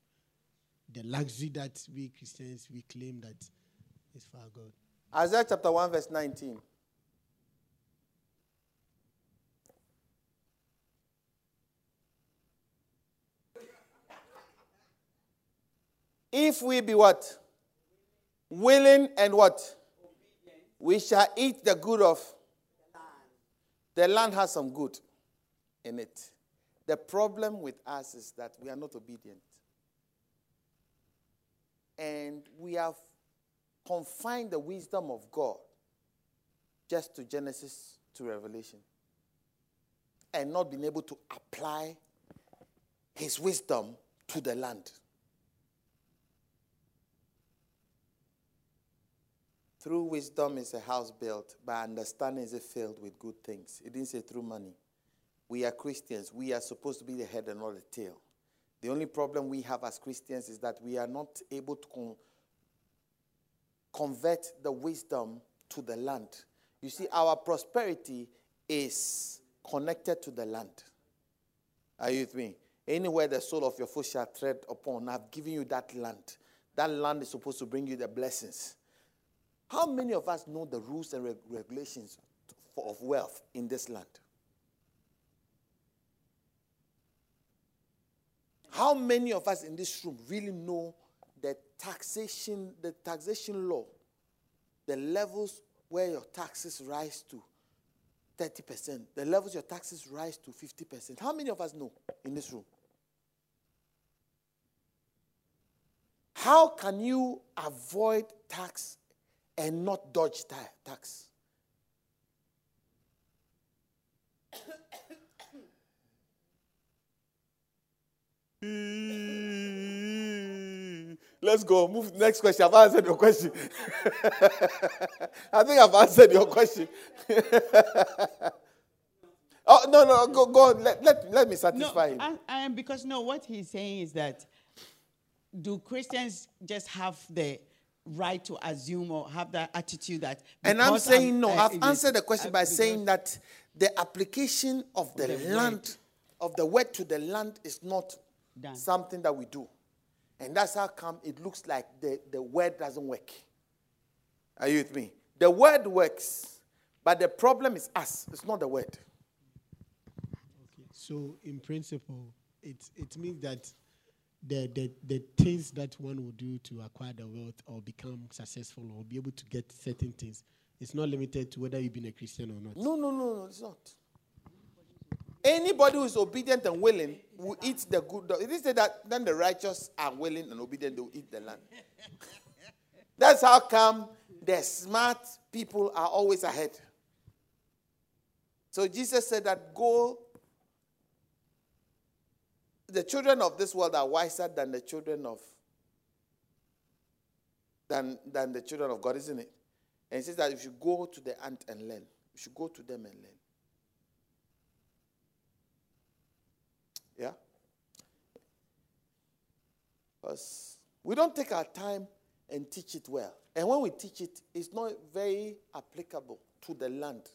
D: the luxury that we Christians we claim that is for our God.
A: Isaiah chapter 1, verse 19. If we be what? Willing and what? We shall eat the good of. The land. The land has some good in it. The problem with us is that we are not obedient. And we have confined the wisdom of God just to Genesis to Revelation and not been able to apply his wisdom to the land. Through wisdom is a house built, by understanding is it filled with good things. It didn't say through money. We are Christians. We are supposed to be the head and not the tail. The only problem we have as Christians is that we are not able to con- convert the wisdom to the land. You see, our prosperity is connected to the land. Are you with me? Anywhere the sole of your foot shall tread upon, I've given you that land. That land is supposed to bring you the blessings. How many of us know the rules and reg- regulations of wealth in this land? How many of us in this room really know the taxation, the taxation law, the levels where your taxes rise to 30%, the levels your taxes rise to 50%? How many of us know in this room? How can you avoid tax and not dodge tax? Let's go. Move next question. I've answered your question. I think I've answered your question. oh no, no, go, go on. Let, let, let me
E: No,
A: satisfy him.
E: I, I, because no, what he's saying is that do Christians just have the right to assume or have that attitude that?
A: And I'm saying no.
E: uh,
A: I've answered the question
E: uh,
A: by saying that the application of the,
E: The word.
A: land, of the word to the land, is not
E: Done.
A: something that we do. And that's how come it looks like the, the word doesn't work. Are you with me? The word works, but the problem is us. It's not the word.
D: Okay. So in principle, it it means that the, the the things that one will do to acquire the wealth or become successful or be able to get certain things, it's not limited to whether you've been a Christian or not.
A: No, no, no, no, it's not. Anybody who is obedient and willing will eat the good. It is said that then the righteous are willing and obedient, they will eat the land. That's how come the smart people are always ahead. So Jesus said that go. The children of this world are wiser than the children of than, than the children of God, isn't it? And he says that if you go to the ant and learn. You should go to them and learn. Yeah? Because we don't take our time and teach it well. And when we teach it, it's not very applicable to the land.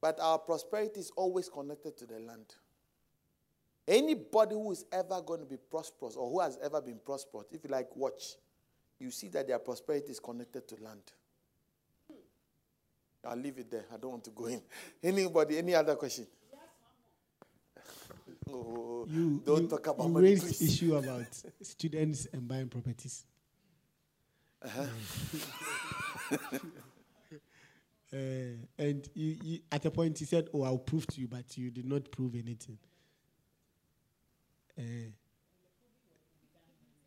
A: But our prosperity is always connected to the land. Anybody who is ever going to be prosperous or who has ever been prosperous, if you like, watch, you see that their prosperity is connected to land. I'll leave it there. I don't want to go in. Anybody, any other question? oh,
D: You
A: don't
D: you,
A: talk about
D: you
A: money,
D: raised
A: please.
D: issue about students and buying properties.
A: Uh-huh.
D: Uh, and you, you, at a point he said, "Oh, I'll prove to you," but you did not prove anything. Uh,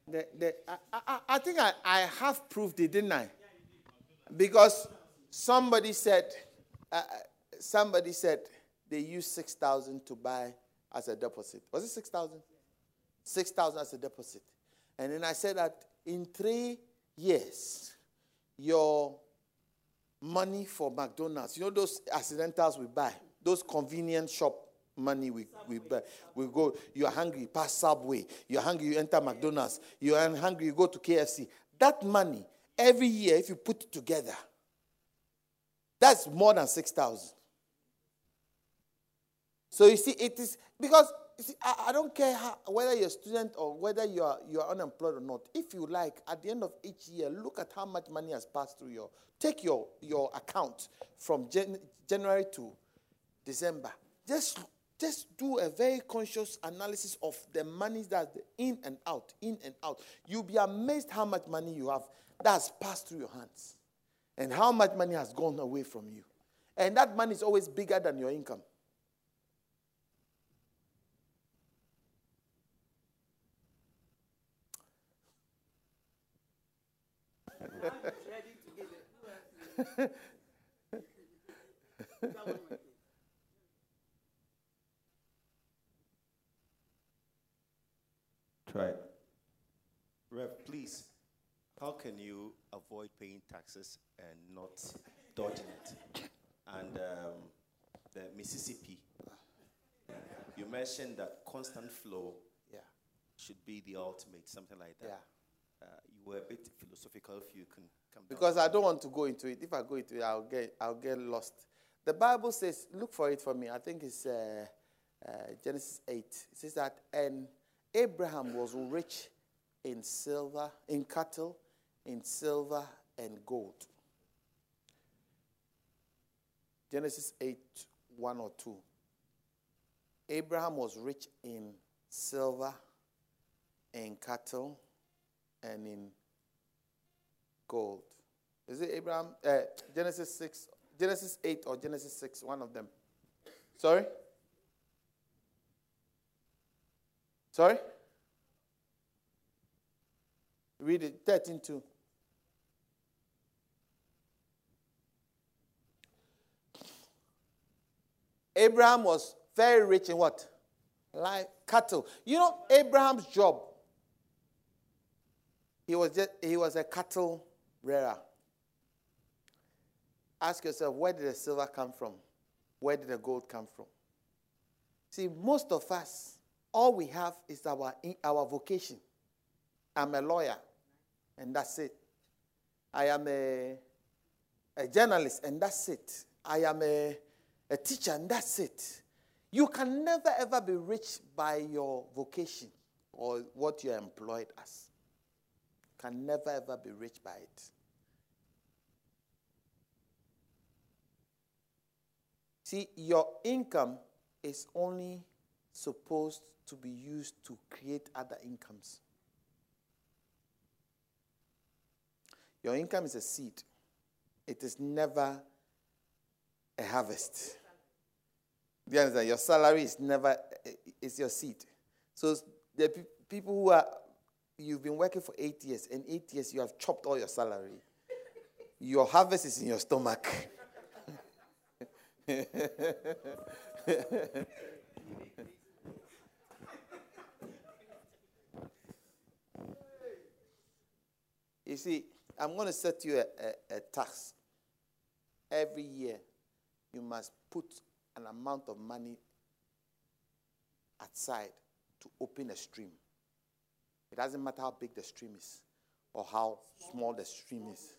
A: The, the, I, I, I think I, I have proved it, didn't I? Because somebody said, uh, somebody said they used 6,000 to buy as a deposit. Was it 6,000? 6,000 as a deposit. And then I said that in three years, your money for McDonald's, you know those accidentals we buy, those convenience shop money we, we buy. We go, you're hungry, pass Subway. You're hungry, you enter McDonald's. You're hungry, you go to KFC. That money, every year, if you put it together, that's more than 6,000. So you see, it is because see, I, I don't care how, whether you're a student or whether you are you are unemployed or not. If you like, at the end of each year, look at how much money has passed through your. Take your your account from Jan, January to December. Just just do a very conscious analysis of the money that's in and out, in and out. You'll be amazed how much money you have that's passed through your hands, and how much money has gone away from you. And that money is always bigger than your income.
F: Try. It. Rev, please, how can you avoid paying taxes and not dodging it? And um, the Mississippi, you mentioned that constant flow
A: Yeah.
F: should be the ultimate, something like that.
A: Yeah.
F: Were a bit philosophical. If you can come
A: Because I don't want to go into it. If I go into it, I'll get, I'll get lost. The Bible says, look for it for me. I think it's uh, uh, Genesis 8. It says that, and Abraham was rich in silver, in cattle, in silver and gold. Genesis 8, 1 or 2. Abraham was rich in silver, in cattle, and in gold. Is it Abraham? Uh, Genesis 6, Genesis 8 or Genesis 6, one of them. Sorry? Sorry? Read it, 13 2. Abraham was very rich in what? Like cattle. You know, Abraham's job, he was, just, he was a cattle rearer. Ask yourself, where did the silver come from? Where did the gold come from? See, most of us, all we have is our, our vocation. I'm a lawyer, and that's it. I am a, a journalist, and that's it. I am a, a teacher, and that's it. You can never ever be rich by your vocation or what you're employed as. Can never ever be rich by it. See, your income is only supposed to be used to create other incomes. Your income is a seed, it is never a harvest. Do you understand? Your salary is never, it's your seed. So the pe- people who are, you've been working for eight years, and eight years you have chopped all your salary. Your harvest is in your stomach. you see, I'm going to set you a, a, a tax. Every year, you must put an amount of money aside to open a stream. It doesn't matter how big the stream is or how small the stream is.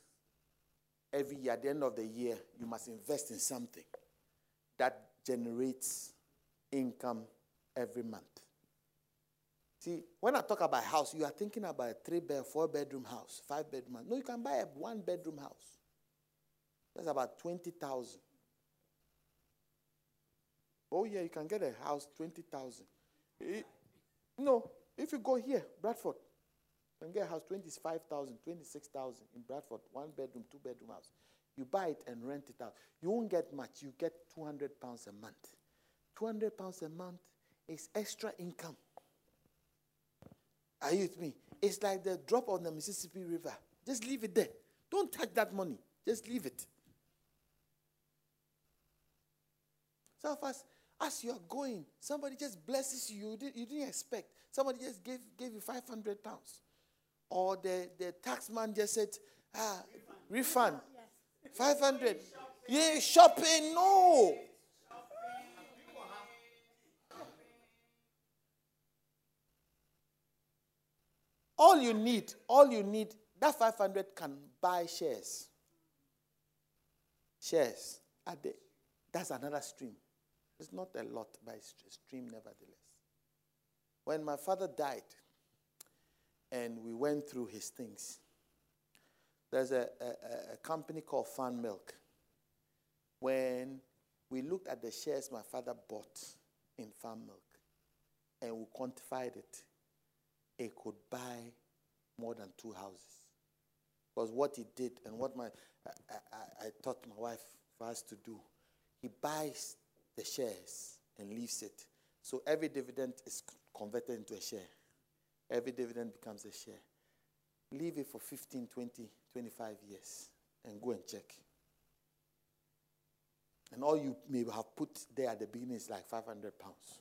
A: Every year, at the end of the year, you must invest in something that generates income every month. See, when I talk about house, you are thinking about a three bed, four bedroom house, five bedroom house. No, you can buy a one bedroom house. That's about 20,000. Oh, yeah, you can get a house 20,000. Eh, No, if you go here, Bradford, you can get a house 25,000, 26,000 in Bradford, one bedroom, two bedroom house. You buy it and rent it out. You won't get much. You get 200 pounds a month. 200 pounds a month is extra income. Are you with me? It's like the drop on the Mississippi River. Just leave it there. Don't touch that money. Just leave it. Some of us, as you are going, somebody just blesses you. You didn't, you didn't expect. Somebody just gave, gave you 500 pounds. Or the, the tax man just said, ah, refund. 500. Yeah, shopping. No. All you need, all you need, that 500 can buy shares. Shares. Are they, that's another stream. It's not a lot, but it's stream nevertheless. When my father died and we went through his things, there's a, a, a company called Fan Milk. When we looked at the shares my father bought in Fan Milk and we quantified it, it could buy more than two houses. Because what he did and what my I, I, I taught my wife for us to do, he buys the shares and leaves it. So every dividend is converted into a share. Every dividend becomes a share. Leave it for 15, 20, 25 years and go and check. And all you may have put there at the beginning is like 500 pounds.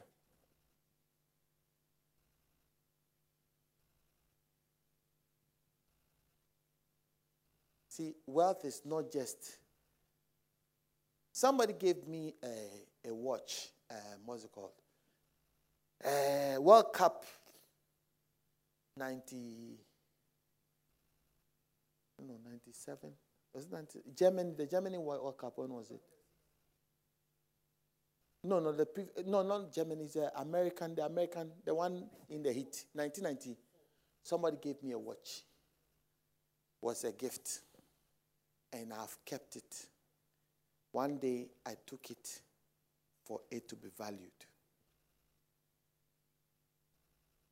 A: See, wealth is not just. Somebody gave me a, a watch. Um, what's it called? Uh, World Cup 90. No, 97. Was it 90? Germany, the Germany World Cup, when was it? No, no, the no, not Germany, the American, the American, the one in the heat, 1990. Somebody gave me a watch. Was a gift and I've kept it. One day I took it for it to be valued.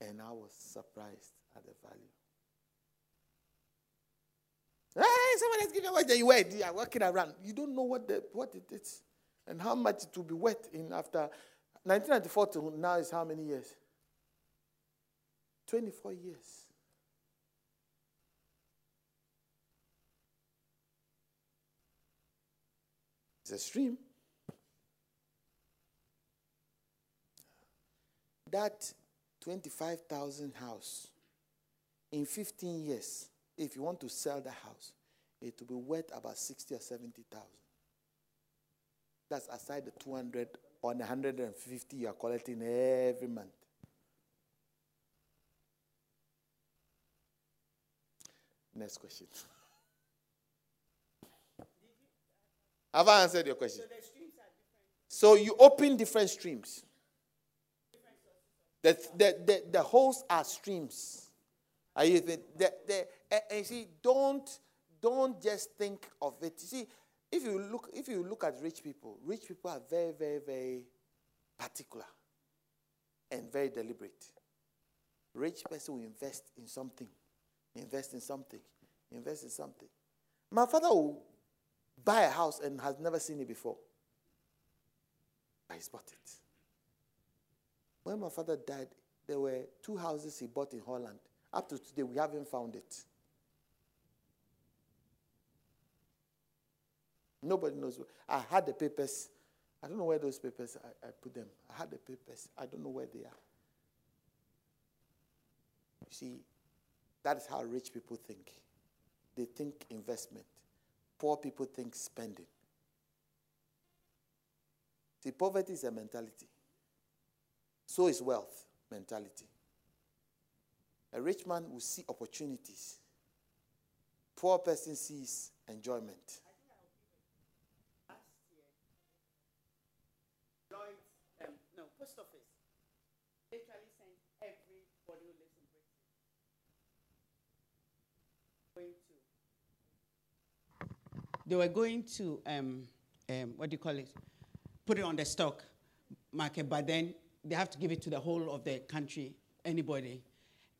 A: And I was surprised at the value. Hey, somebody else give you a watch that you wear. You are walking around. You don't know what, the, what it is and how much it will be worth in after 1994 to now is how many years? 24 years. It's a stream. That 25,000 house, in 15 years, if you want to sell the house, it will be worth about 60 or 70,000. That's aside the 200 or 150 you are collecting every month. Next question. Have I answered your question? So you open different streams. The, the, the, the holes are streams. Are you the, the, and, and see, don't don't just think of it. You see, if you look if you look at rich people, rich people are very, very, very particular and very deliberate. Rich person will invest in something, invest in something, invest in something. My father will buy a house and has never seen it before. But he's bought it. When my father died, there were two houses he bought in Holland. Up to today, we haven't found it. Nobody knows. I had the papers. I don't know where those papers I, I put them. I had the papers. I don't know where they are. You see, that is how rich people think. They think investment. Poor people think spending. See, poverty is a mentality. So is wealth mentality. A rich man will see opportunities. Poor person sees enjoyment.
E: Um, post office literally sent everybody who lives in Britain. They were going to um, um, what do you call it? Put it on the stock market, but then they have to give it to the whole of the country, anybody.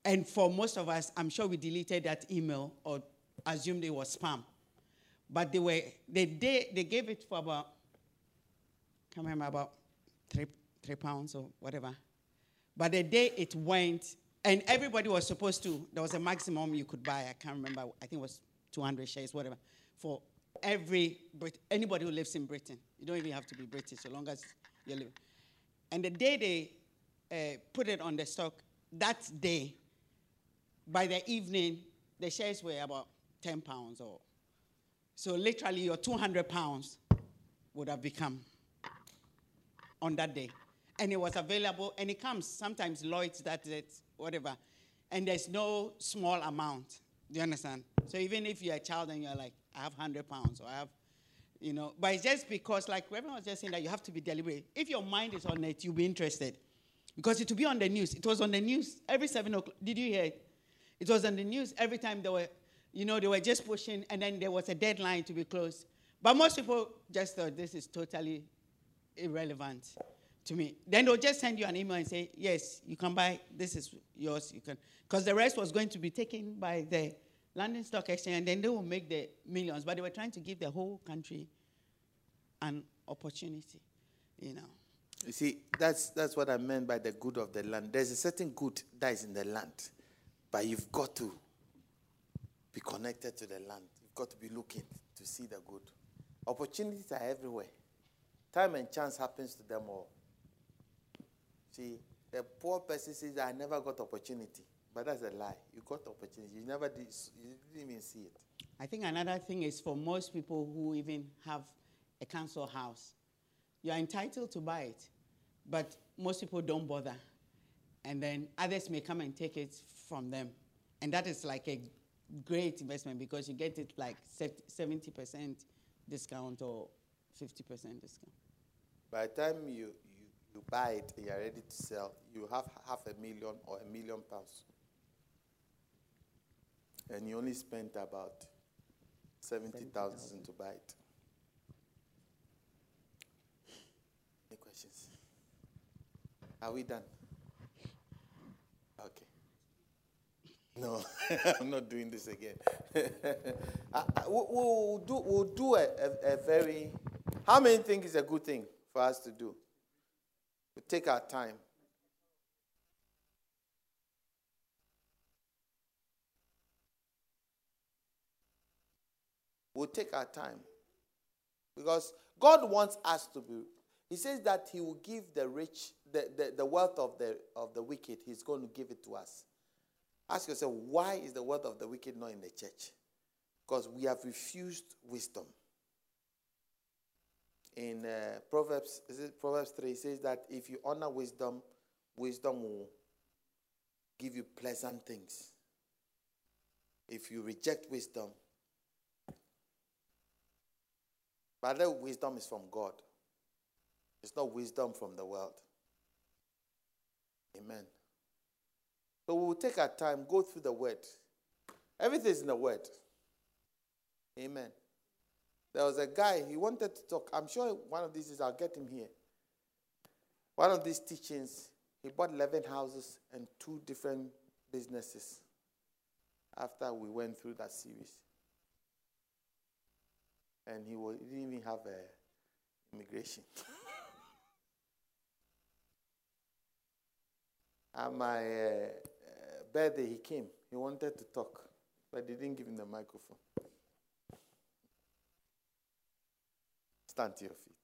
E: And for most of us, I'm sure we deleted that email or assumed it was spam. But they were they they, they gave it for about can't remember about three three pounds or whatever. But the day it went, and everybody was supposed to, there was a maximum you could buy. I can't remember. I think it was 200 shares, whatever, for every Brit- anybody who lives in Britain. You don't even have to be British, so long as you live. And the day they uh, put it on the stock, that day, by the evening, the shares were about 10 pounds or so literally your 200 pounds would have become on that day. And it was available, and it comes sometimes Lloyd's, that it, whatever. And there's no small amount. Do you understand? So even if you're a child and you're like, I have 100 pounds, or I have, you know, but it's just because, like Reverend was just saying, that you have to be deliberate. If your mind is on it, you'll be interested. Because it will be on the news. It was on the news every seven o'clock. Did you hear it? It was on the news every time they were, you know, they were just pushing, and then there was a deadline to be closed. But most people just thought this is totally irrelevant to me. Then they'll just send you an email and say, yes, you can buy, this is yours, you can. Because the rest was going to be taken by the London Stock Exchange, and then they will make the millions. But they were trying to give the whole country an opportunity, you know.
A: You see, that's, that's what I meant by the good of the land. There's a certain good that is in the land, but you've got to be connected to the land. You've got to be looking to see the good. Opportunities are everywhere. Time and chance happens to them all. See, the poor person says, I never got opportunity. But that's a lie. You got the opportunity. You never did, you didn't even see it.
E: I think another thing is for most people who even have a council house, you're entitled to buy it, but most people don't bother. And then others may come and take it from them. And that is like a great investment because you get it like 70% discount or 50% discount.
A: By the time you, you, you buy it and you're ready to sell, you have half a million or a million pounds. And you only spent about 70,000 to buy it. Any questions? Are we done? Okay. No, I'm not doing this again. I- I- we- we'll do, we'll do a, a, a very. How many think is a good thing for us to do? We take our time. We'll take our time. Because God wants us to be. He says that He will give the rich, the, the, the wealth of the, of the wicked, He's going to give it to us. Ask yourself, why is the wealth of the wicked not in the church? Because we have refused wisdom. In uh, Proverbs, is it Proverbs 3, it says that if you honor wisdom, wisdom will give you pleasant things. If you reject wisdom, but that wisdom is from God. It's not wisdom from the world. Amen. So we will take our time, go through the word. Everything is in the word. Amen. There was a guy, he wanted to talk. I'm sure one of these is, I'll get him here. One of these teachings, he bought 11 houses and two different businesses after we went through that series. And he, was, he didn't even have a immigration. At my uh, uh, birthday, he came. He wanted to talk, but they didn't give him the microphone. Stand to your feet.